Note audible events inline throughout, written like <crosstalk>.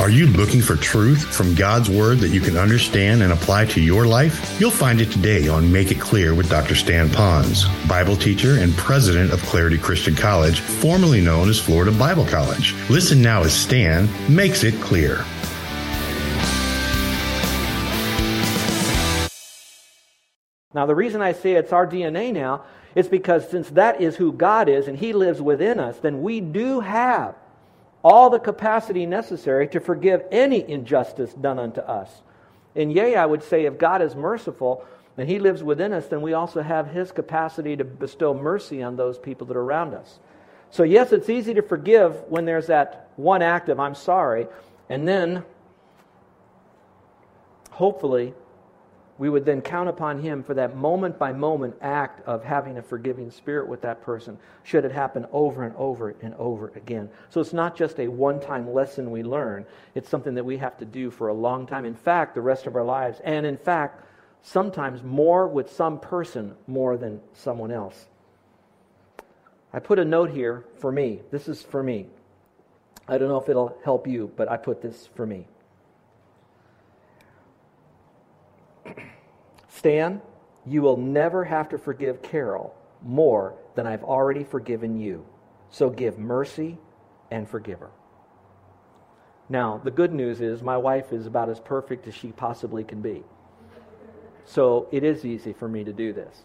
Are you looking for truth from God's Word that you can understand and apply to your life? You'll find it today on Make It Clear with Dr. Stan Ponz, Bible teacher and president of Clarity Christian College, formerly known as Florida Bible College. Listen now as Stan makes it clear. Now, the reason I say it's our DNA now is because since that is who God is and He lives within us, then we do have all the capacity necessary to forgive any injustice done unto us. And yea, I would say if God is merciful and He lives within us, then we also have His capacity to bestow mercy on those people that are around us. So, yes, it's easy to forgive when there's that one act of I'm sorry, and then hopefully we would then count upon him for that moment by moment act of having a forgiving spirit with that person, should it happen over and over and over again. So it's not just a one time lesson we learn, it's something that we have to do for a long time. In fact, the rest of our lives. And in fact, sometimes more with some person more than someone else. I put a note here for me. This is for me. I don't know if it'll help you, but I put this for me. Stan, you will never have to forgive Carol more than I've already forgiven you. So give mercy and forgive her. Now, the good news is my wife is about as perfect as she possibly can be. So it is easy for me to do this.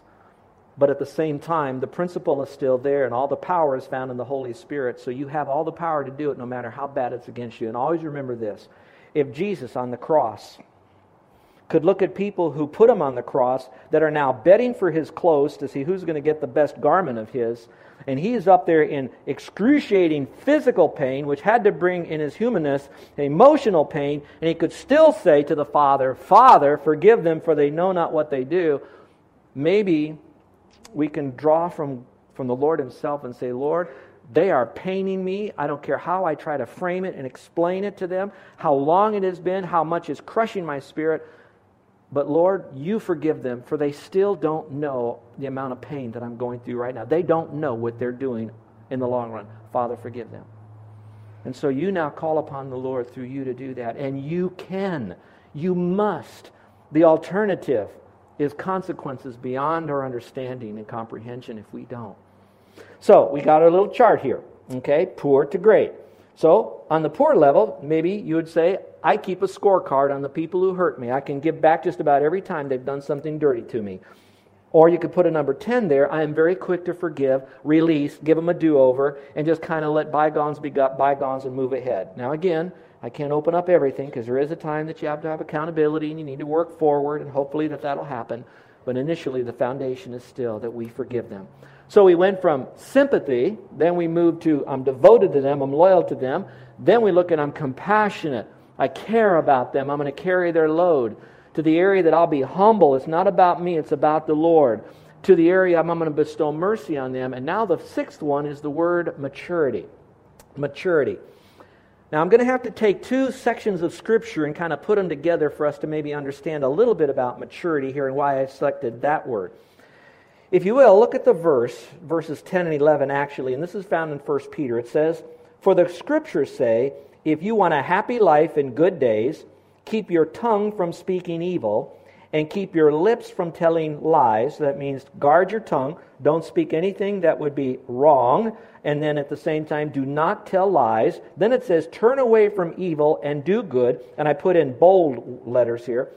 But at the same time, the principle is still there, and all the power is found in the Holy Spirit. So you have all the power to do it no matter how bad it's against you. And always remember this if Jesus on the cross could look at people who put him on the cross that are now betting for his clothes to see who's going to get the best garment of his. And he's up there in excruciating physical pain, which had to bring in his humanness emotional pain. And he could still say to the Father, Father, forgive them, for they know not what they do. Maybe we can draw from, from the Lord himself and say, Lord, they are paining me. I don't care how I try to frame it and explain it to them, how long it has been, how much is crushing my spirit. But Lord, you forgive them, for they still don't know the amount of pain that I'm going through right now. They don't know what they're doing in the long run. Father, forgive them. And so you now call upon the Lord through you to do that. And you can. You must. The alternative is consequences beyond our understanding and comprehension if we don't. So we got our little chart here. Okay, poor to great. So, on the poor level, maybe you would say, I keep a scorecard on the people who hurt me. I can give back just about every time they've done something dirty to me. Or you could put a number 10 there. I am very quick to forgive, release, give them a do over, and just kind of let bygones be bygones and move ahead. Now, again, I can't open up everything because there is a time that you have to have accountability and you need to work forward, and hopefully that that'll happen. But initially, the foundation is still that we forgive them. So we went from sympathy, then we moved to I'm devoted to them, I'm loyal to them. Then we look at I'm compassionate, I care about them, I'm going to carry their load. To the area that I'll be humble, it's not about me, it's about the Lord. To the area I'm, I'm going to bestow mercy on them. And now the sixth one is the word maturity. Maturity. Now, I'm going to have to take two sections of Scripture and kind of put them together for us to maybe understand a little bit about maturity here and why I selected that word. If you will, look at the verse, verses 10 and 11 actually, and this is found in 1 Peter. It says, For the scriptures say, if you want a happy life and good days, keep your tongue from speaking evil and keep your lips from telling lies. That means guard your tongue. Don't speak anything that would be wrong. And then at the same time, do not tell lies. Then it says, turn away from evil and do good. And I put in bold letters here.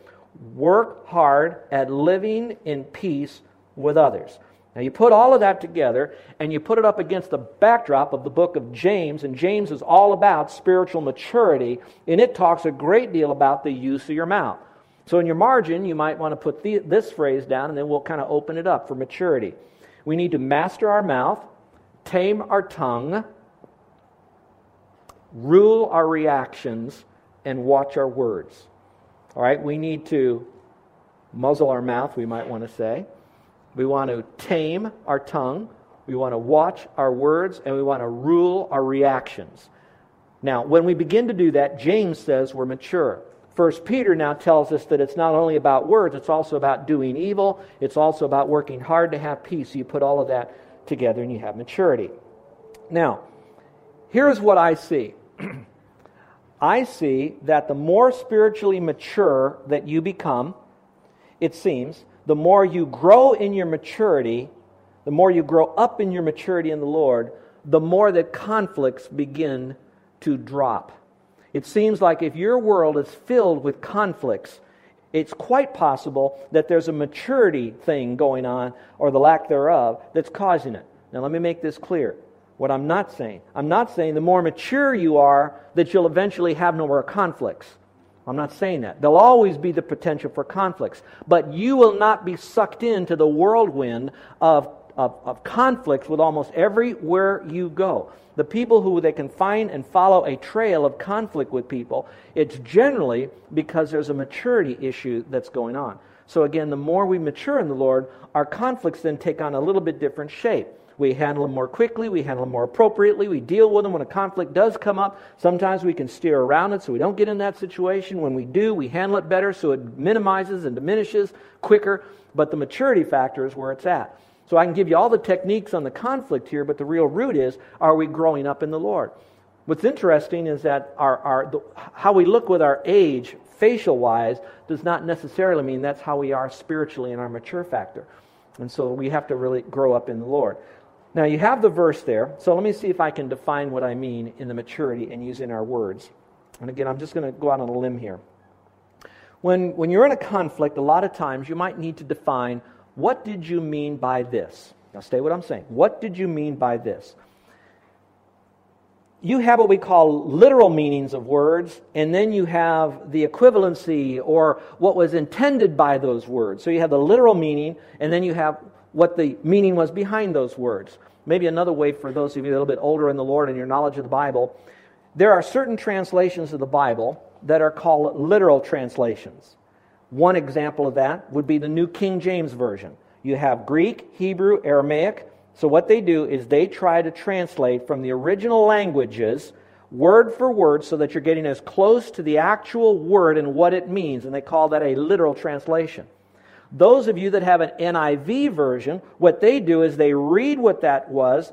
Work hard at living in peace with others. Now, you put all of that together and you put it up against the backdrop of the book of James, and James is all about spiritual maturity, and it talks a great deal about the use of your mouth. So, in your margin, you might want to put the, this phrase down, and then we'll kind of open it up for maturity. We need to master our mouth, tame our tongue, rule our reactions, and watch our words. All right, we need to muzzle our mouth, we might want to say. We want to tame our tongue. We want to watch our words and we want to rule our reactions. Now, when we begin to do that, James says we're mature. First Peter now tells us that it's not only about words, it's also about doing evil. It's also about working hard to have peace. You put all of that together and you have maturity. Now, here's what I see. <clears throat> I see that the more spiritually mature that you become, it seems, the more you grow in your maturity, the more you grow up in your maturity in the Lord, the more that conflicts begin to drop. It seems like if your world is filled with conflicts, it's quite possible that there's a maturity thing going on, or the lack thereof, that's causing it. Now, let me make this clear. What I'm not saying, I'm not saying the more mature you are, that you'll eventually have no more conflicts. I'm not saying that. There'll always be the potential for conflicts, but you will not be sucked into the whirlwind of, of, of conflicts with almost everywhere you go. The people who they can find and follow a trail of conflict with people, it's generally because there's a maturity issue that's going on. So again, the more we mature in the Lord, our conflicts then take on a little bit different shape. We handle them more quickly, we handle them more appropriately, we deal with them when a conflict does come up. Sometimes we can steer around it so we don't get in that situation. When we do, we handle it better so it minimizes and diminishes quicker. But the maturity factor is where it's at. So I can give you all the techniques on the conflict here, but the real root is are we growing up in the Lord? What's interesting is that our, our, the, how we look with our age, facial wise, does not necessarily mean that's how we are spiritually in our mature factor. And so we have to really grow up in the Lord. Now, you have the verse there, so let me see if I can define what I mean in the maturity and using our words. And again, I'm just going to go out on a limb here. When, when you're in a conflict, a lot of times you might need to define what did you mean by this? Now, stay what I'm saying. What did you mean by this? You have what we call literal meanings of words, and then you have the equivalency or what was intended by those words. So you have the literal meaning, and then you have what the meaning was behind those words. Maybe another way for those of you a little bit older in the Lord and your knowledge of the Bible, there are certain translations of the Bible that are called literal translations. One example of that would be the New King James Version. You have Greek, Hebrew, Aramaic. So, what they do is they try to translate from the original languages word for word so that you're getting as close to the actual word and what it means, and they call that a literal translation. Those of you that have an NIV version, what they do is they read what that was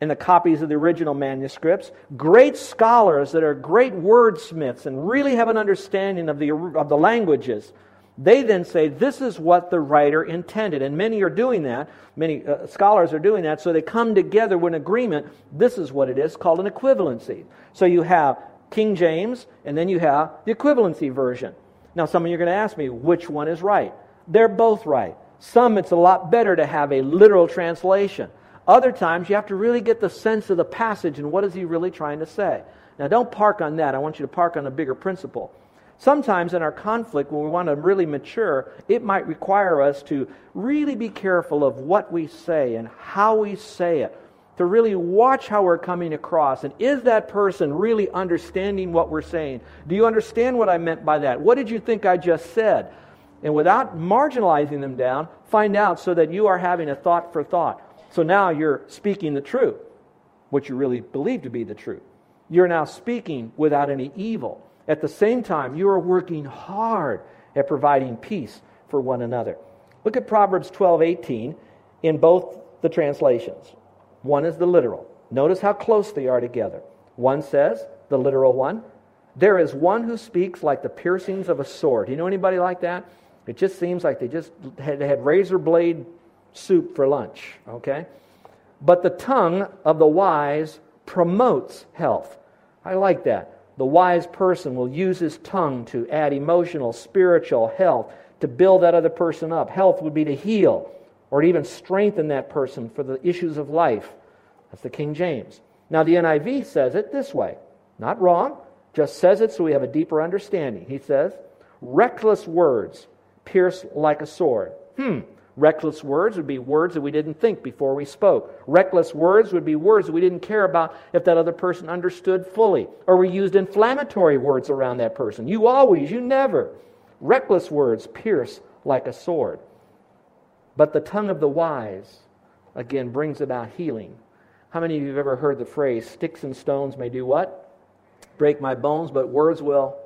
in the copies of the original manuscripts. Great scholars that are great wordsmiths and really have an understanding of the, of the languages. They then say, This is what the writer intended. And many are doing that. Many uh, scholars are doing that. So they come together with an agreement. This is what it is called an equivalency. So you have King James, and then you have the equivalency version. Now, some of you are going to ask me, which one is right? They're both right. Some, it's a lot better to have a literal translation. Other times, you have to really get the sense of the passage and what is he really trying to say. Now, don't park on that. I want you to park on a bigger principle. Sometimes in our conflict, when we want to really mature, it might require us to really be careful of what we say and how we say it, to really watch how we're coming across. And is that person really understanding what we're saying? Do you understand what I meant by that? What did you think I just said? And without marginalizing them down, find out so that you are having a thought for thought. So now you're speaking the truth, what you really believe to be the truth. You're now speaking without any evil. At the same time, you are working hard at providing peace for one another. Look at Proverbs 12 18 in both the translations. One is the literal. Notice how close they are together. One says, the literal one, there is one who speaks like the piercings of a sword. Do you know anybody like that? It just seems like they just had, had razor blade soup for lunch, okay? But the tongue of the wise promotes health. I like that. The wise person will use his tongue to add emotional, spiritual health, to build that other person up. Health would be to heal or to even strengthen that person for the issues of life. That's the King James. Now, the NIV says it this way. Not wrong, just says it so we have a deeper understanding. He says, reckless words pierce like a sword. Hmm. Reckless words would be words that we didn't think before we spoke. Reckless words would be words that we didn't care about if that other person understood fully. Or we used inflammatory words around that person. You always, you never. Reckless words pierce like a sword. But the tongue of the wise, again, brings about healing. How many of you have ever heard the phrase, sticks and stones may do what? Break my bones, but words will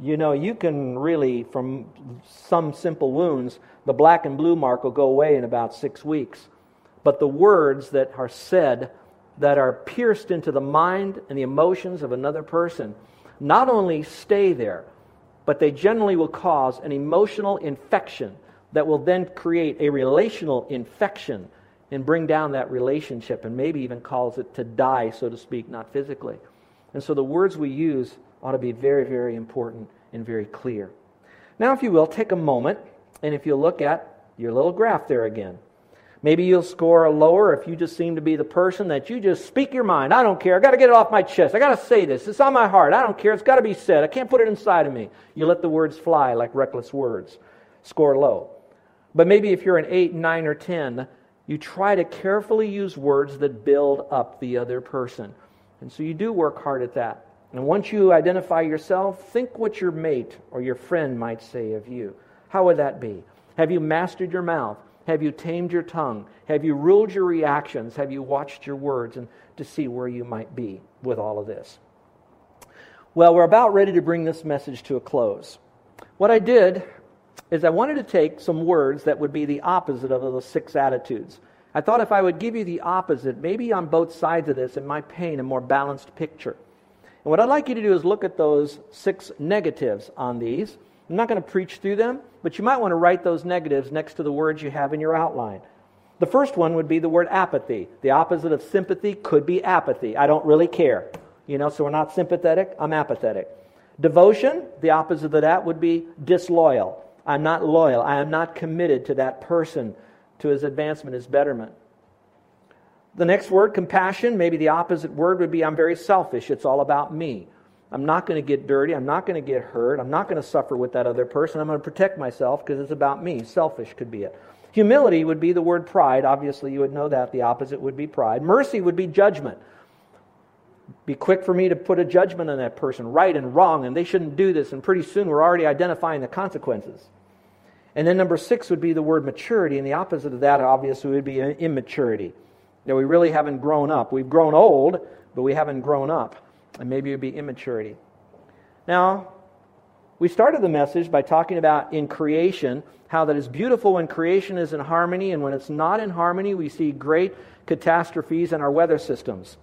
you know, you can really, from some simple wounds, the black and blue mark will go away in about six weeks. But the words that are said, that are pierced into the mind and the emotions of another person, not only stay there, but they generally will cause an emotional infection that will then create a relational infection and bring down that relationship and maybe even cause it to die, so to speak, not physically. And so the words we use ought to be very, very important and very clear. Now, if you will, take a moment, and if you look at your little graph there again, maybe you'll score a lower if you just seem to be the person that you just speak your mind. I don't care. I got to get it off my chest. I got to say this. It's on my heart. I don't care. It's got to be said. I can't put it inside of me. You let the words fly like reckless words. Score low. But maybe if you're an 8, 9, or 10, you try to carefully use words that build up the other person. And so you do work hard at that. And once you identify yourself, think what your mate or your friend might say of you. How would that be? Have you mastered your mouth? Have you tamed your tongue? Have you ruled your reactions? Have you watched your words and to see where you might be with all of this? Well, we're about ready to bring this message to a close. What I did is I wanted to take some words that would be the opposite of those six attitudes. I thought if I would give you the opposite, maybe on both sides of this, it might paint a more balanced picture. And what I'd like you to do is look at those six negatives on these. I'm not going to preach through them, but you might want to write those negatives next to the words you have in your outline. The first one would be the word apathy. The opposite of sympathy could be apathy. I don't really care. You know, so we're not sympathetic, I'm apathetic. Devotion, the opposite of that would be disloyal. I'm not loyal. I am not committed to that person, to his advancement, his betterment. The next word, compassion, maybe the opposite word would be I'm very selfish. It's all about me. I'm not going to get dirty. I'm not going to get hurt. I'm not going to suffer with that other person. I'm going to protect myself because it's about me. Selfish could be it. Humility would be the word pride. Obviously, you would know that. The opposite would be pride. Mercy would be judgment. Be quick for me to put a judgment on that person, right and wrong, and they shouldn't do this. And pretty soon we're already identifying the consequences. And then number six would be the word maturity, and the opposite of that, obviously, would be immaturity. That we really haven't grown up. We've grown old, but we haven't grown up. And maybe it would be immaturity. Now, we started the message by talking about in creation, how that is beautiful when creation is in harmony, and when it's not in harmony, we see great catastrophes in our weather systems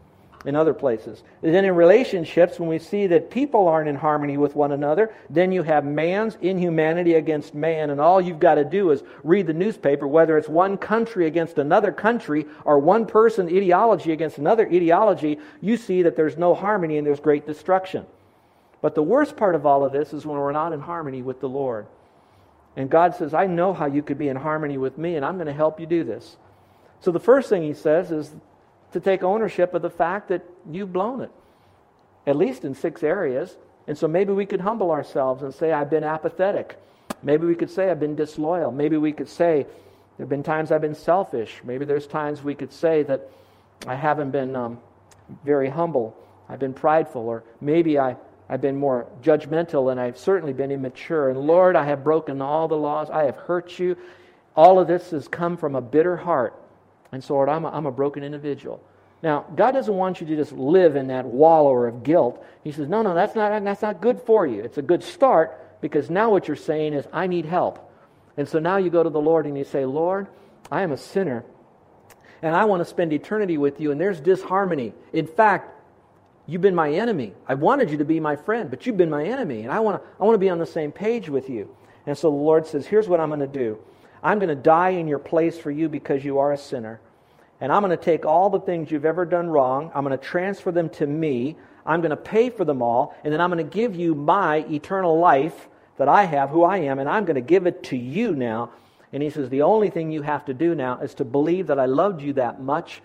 in other places. Then in relationships, when we see that people aren't in harmony with one another, then you have man's inhumanity against man, and all you've got to do is read the newspaper, whether it's one country against another country or one person ideology against another ideology, you see that there's no harmony and there's great destruction. But the worst part of all of this is when we're not in harmony with the Lord. And God says, I know how you could be in harmony with me, and I'm going to help you do this. So the first thing he says is to take ownership of the fact that you've blown it, at least in six areas. And so maybe we could humble ourselves and say, I've been apathetic. Maybe we could say, I've been disloyal. Maybe we could say, there have been times I've been selfish. Maybe there's times we could say that I haven't been um, very humble. I've been prideful. Or maybe I, I've been more judgmental and I've certainly been immature. And Lord, I have broken all the laws. I have hurt you. All of this has come from a bitter heart. And so, Lord, I'm a, I'm a broken individual. Now, God doesn't want you to just live in that wallower of guilt. He says, no, no, that's not, that's not good for you. It's a good start because now what you're saying is, I need help. And so now you go to the Lord and you say, Lord, I am a sinner and I want to spend eternity with you, and there's disharmony. In fact, you've been my enemy. I wanted you to be my friend, but you've been my enemy, and I want to, I want to be on the same page with you. And so the Lord says, Here's what I'm going to do I'm going to die in your place for you because you are a sinner. And I'm going to take all the things you've ever done wrong, I'm going to transfer them to me. I'm going to pay for them all, and then I'm going to give you my eternal life that I have, who I am, and I'm going to give it to you now. And he says, The only thing you have to do now is to believe that I loved you that much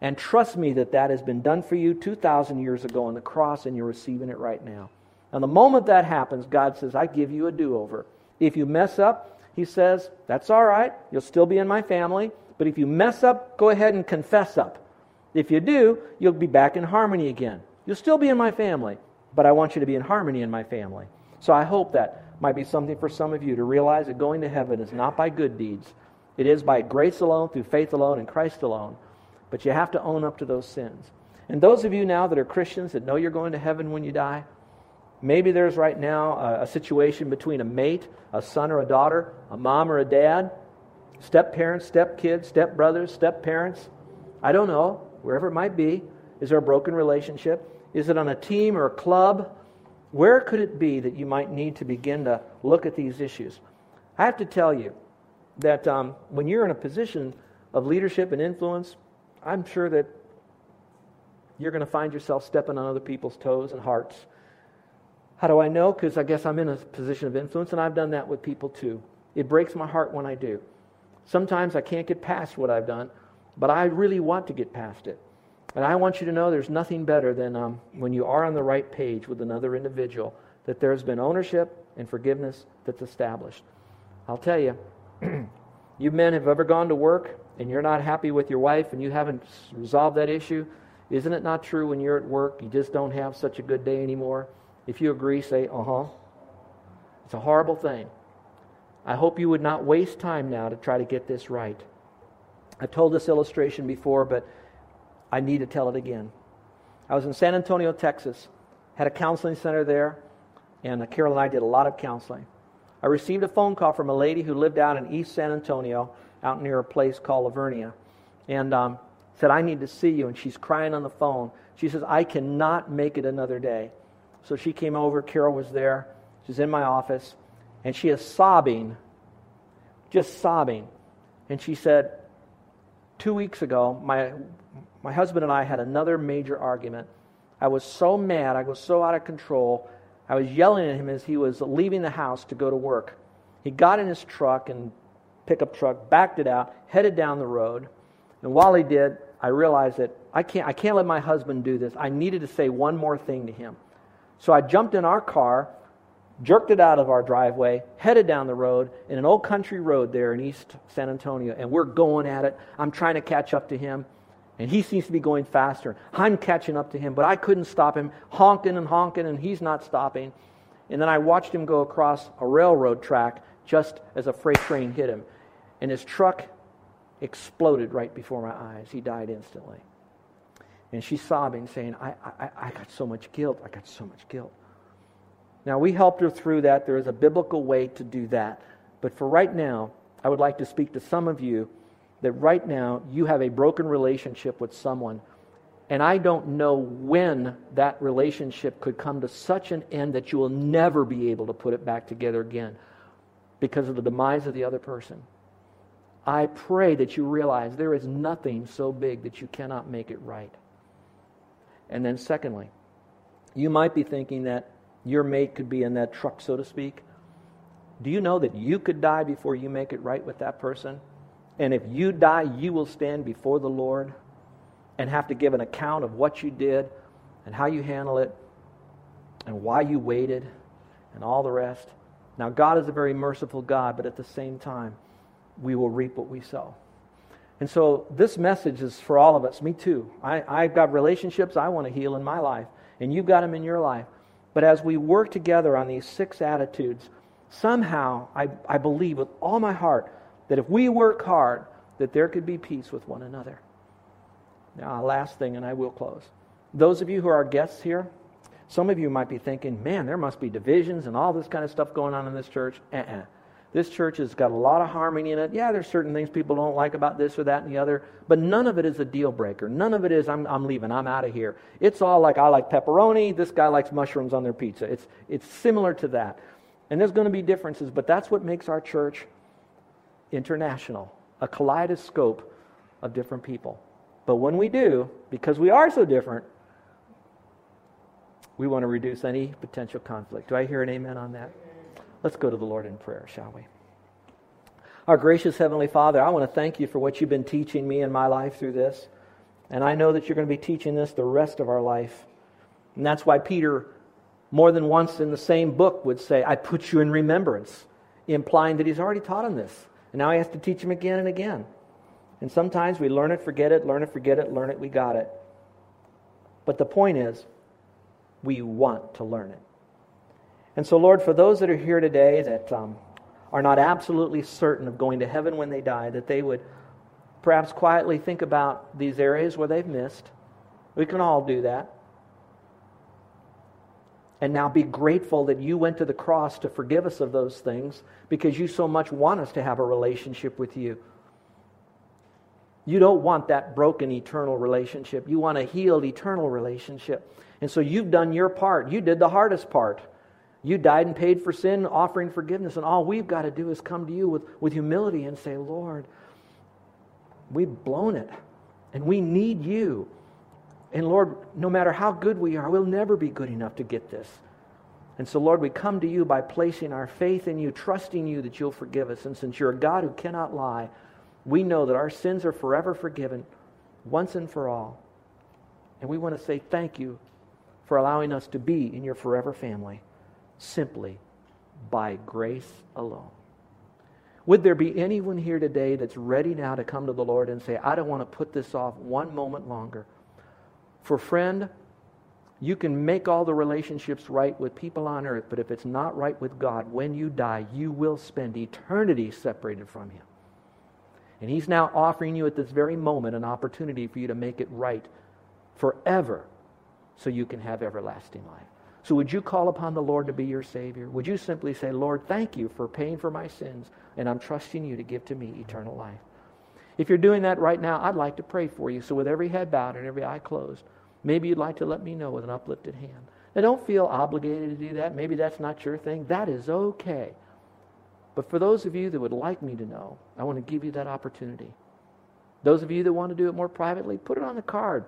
and trust me that that has been done for you 2,000 years ago on the cross, and you're receiving it right now. And the moment that happens, God says, I give you a do over. If you mess up, he says, That's all right. You'll still be in my family. But if you mess up, go ahead and confess up. If you do, you'll be back in harmony again. You'll still be in my family, but I want you to be in harmony in my family. So I hope that might be something for some of you to realize that going to heaven is not by good deeds. It is by grace alone, through faith alone, in Christ alone. But you have to own up to those sins. And those of you now that are Christians that know you're going to heaven when you die, Maybe there's right now a, a, situation between a mate, a son or a daughter, a mom or a dad, step parents, step kids, step brothers, step parents. I don't know, wherever it might be. Is there a broken relationship? Is it on a team or a club? Where could it be that you might need to begin to look at these issues? I have to tell you that um, when you're in a position of leadership and influence, I'm sure that you're going to find yourself stepping on other people's toes and hearts. How do I know? Because I guess I'm in a position of influence, and I've done that with people too. It breaks my heart when I do. Sometimes I can't get past what I've done, but I really want to get past it. And I want you to know there's nothing better than um, when you are on the right page with another individual, that there's been ownership and forgiveness that's established. I'll tell you, <clears throat> you men have ever gone to work and you're not happy with your wife and you haven't resolved that issue. Isn't it not true when you're at work, you just don't have such a good day anymore? If you agree, say, uh huh. It's a horrible thing. I hope you would not waste time now to try to get this right. I've told this illustration before, but I need to tell it again. I was in San Antonio, Texas, had a counseling center there, and Carol and I did a lot of counseling. I received a phone call from a lady who lived out in East San Antonio, out near a place called La Vernia, and um, said, I need to see you. And she's crying on the phone. She says, I cannot make it another day. So she came over. Carol was there. She's in my office. And she is sobbing, just sobbing. And she said, Two weeks ago, my, my husband and I had another major argument. I was so mad. I was so out of control. I was yelling at him as he was leaving the house to go to work. He got in his truck and pickup truck, backed it out, headed down the road. And while he did, I realized that I can't, I can't let my husband do this. I needed to say one more thing to him. So I jumped in our car, jerked it out of our driveway, headed down the road in an old country road there in East San Antonio, and we're going at it. I'm trying to catch up to him, and he seems to be going faster. I'm catching up to him, but I couldn't stop him, honking and honking, and he's not stopping. And then I watched him go across a railroad track just as a freight train hit him. And his truck exploded right before my eyes. He died instantly. And she's sobbing, saying, I, I, I got so much guilt. I got so much guilt. Now, we helped her through that. There is a biblical way to do that. But for right now, I would like to speak to some of you that right now you have a broken relationship with someone. And I don't know when that relationship could come to such an end that you will never be able to put it back together again because of the demise of the other person. I pray that you realize there is nothing so big that you cannot make it right. And then, secondly, you might be thinking that your mate could be in that truck, so to speak. Do you know that you could die before you make it right with that person? And if you die, you will stand before the Lord and have to give an account of what you did and how you handle it and why you waited and all the rest. Now, God is a very merciful God, but at the same time, we will reap what we sow. And so this message is for all of us, me too. I, I've got relationships I want to heal in my life, and you've got them in your life. But as we work together on these six attitudes, somehow I, I believe with all my heart that if we work hard, that there could be peace with one another. Now, last thing, and I will close. Those of you who are guests here, some of you might be thinking, man, there must be divisions and all this kind of stuff going on in this church. Uh-uh. This church has got a lot of harmony in it. Yeah, there's certain things people don't like about this or that and the other, but none of it is a deal breaker. None of it is, I'm, I'm leaving, I'm out of here. It's all like, I like pepperoni, this guy likes mushrooms on their pizza. It's, it's similar to that. And there's going to be differences, but that's what makes our church international a kaleidoscope of different people. But when we do, because we are so different, we want to reduce any potential conflict. Do I hear an amen on that? Let's go to the Lord in prayer, shall we? Our gracious Heavenly Father, I want to thank you for what you've been teaching me in my life through this. And I know that you're going to be teaching this the rest of our life. And that's why Peter, more than once in the same book, would say, I put you in remembrance, implying that he's already taught him this. And now he has to teach him again and again. And sometimes we learn it, forget it, learn it, forget it, learn it, we got it. But the point is, we want to learn it. And so, Lord, for those that are here today that um, are not absolutely certain of going to heaven when they die, that they would perhaps quietly think about these areas where they've missed. We can all do that. And now be grateful that you went to the cross to forgive us of those things because you so much want us to have a relationship with you. You don't want that broken eternal relationship. You want a healed eternal relationship. And so you've done your part. You did the hardest part. You died and paid for sin, offering forgiveness. And all we've got to do is come to you with, with humility and say, Lord, we've blown it. And we need you. And Lord, no matter how good we are, we'll never be good enough to get this. And so, Lord, we come to you by placing our faith in you, trusting you that you'll forgive us. And since you're a God who cannot lie, we know that our sins are forever forgiven once and for all. And we want to say thank you for allowing us to be in your forever family simply by grace alone. Would there be anyone here today that's ready now to come to the Lord and say, I don't want to put this off one moment longer? For friend, you can make all the relationships right with people on earth, but if it's not right with God, when you die, you will spend eternity separated from Him. And He's now offering you at this very moment an opportunity for you to make it right forever so you can have everlasting life. So, would you call upon the Lord to be your Savior? Would you simply say, Lord, thank you for paying for my sins, and I'm trusting you to give to me eternal life? If you're doing that right now, I'd like to pray for you. So, with every head bowed and every eye closed, maybe you'd like to let me know with an uplifted hand. Now, don't feel obligated to do that. Maybe that's not your thing. That is okay. But for those of you that would like me to know, I want to give you that opportunity. Those of you that want to do it more privately, put it on the card.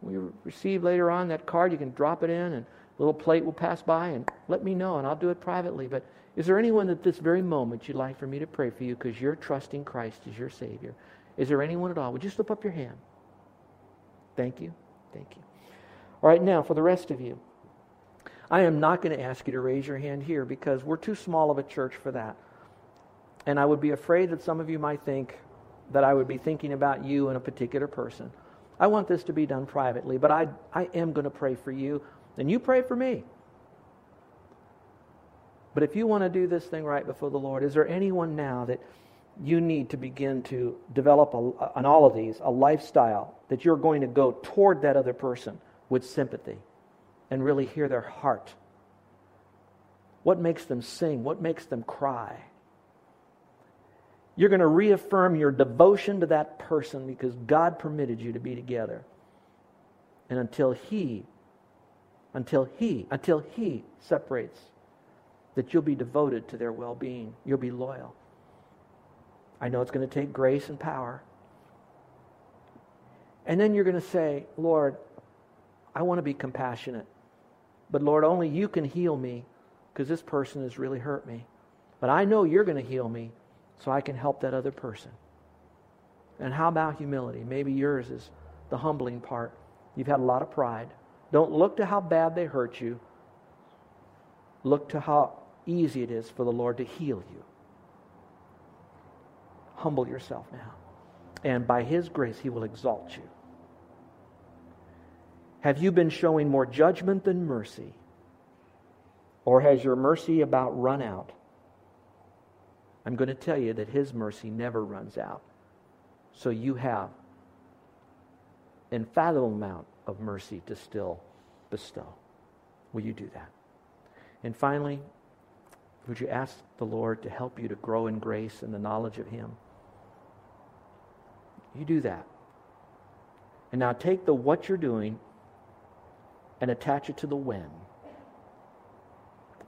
We receive later on that card, you can drop it in and little plate will pass by and let me know, and I'll do it privately. But is there anyone at this very moment you'd like for me to pray for you because you're trusting Christ as your Savior? Is there anyone at all? Would you slip up your hand? Thank you. Thank you. All right, now for the rest of you. I am not going to ask you to raise your hand here because we're too small of a church for that. And I would be afraid that some of you might think that I would be thinking about you and a particular person. I want this to be done privately, but I, I am going to pray for you and you pray for me. But if you want to do this thing right before the Lord, is there anyone now that you need to begin to develop a, on all of these a lifestyle that you're going to go toward that other person with sympathy and really hear their heart? What makes them sing? What makes them cry? You're going to reaffirm your devotion to that person because God permitted you to be together. And until He until He, until He separates, that you'll be devoted to their well being. You'll be loyal. I know it's going to take grace and power. And then you're going to say, Lord, I want to be compassionate. But Lord, only you can heal me because this person has really hurt me. But I know you're going to heal me so I can help that other person. And how about humility? Maybe yours is the humbling part. You've had a lot of pride. Don't look to how bad they hurt you. Look to how easy it is for the Lord to heal you. Humble yourself now. And by His grace, He will exalt you. Have you been showing more judgment than mercy? Or has your mercy about run out? I'm going to tell you that His mercy never runs out. So you have an unfathomable amount of mercy to still bestow. Will you do that? And finally, would you ask the Lord to help you to grow in grace and the knowledge of Him? You do that. And now take the what you're doing and attach it to the when.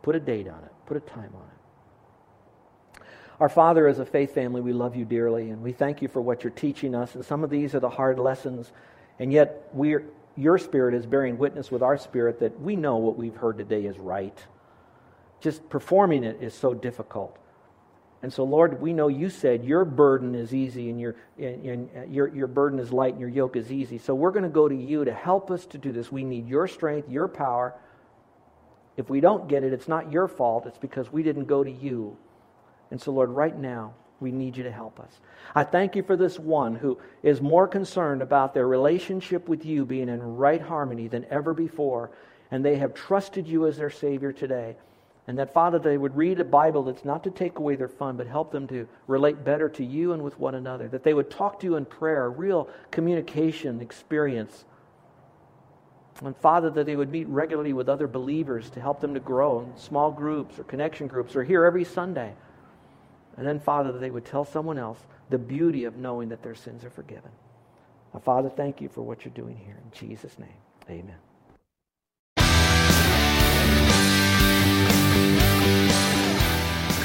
Put a date on it, put a time on it. Our Father, as a faith family, we love you dearly, and we thank you for what you're teaching us. And some of these are the hard lessons and yet, we're, your spirit is bearing witness with our spirit that we know what we've heard today is right. Just performing it is so difficult. And so, Lord, we know you said your burden is easy and your, and, and uh, your, your burden is light and your yoke is easy. So, we're going to go to you to help us to do this. We need your strength, your power. If we don't get it, it's not your fault. It's because we didn't go to you. And so, Lord, right now, we need you to help us. I thank you for this one who is more concerned about their relationship with you being in right harmony than ever before, and they have trusted you as their Savior today. And that, Father, they would read a Bible that's not to take away their fun, but help them to relate better to you and with one another. That they would talk to you in prayer, real communication experience. And Father, that they would meet regularly with other believers to help them to grow in small groups or connection groups or here every Sunday. And then, Father, that they would tell someone else the beauty of knowing that their sins are forgiven. Now, Father, thank you for what you're doing here. In Jesus' name, amen.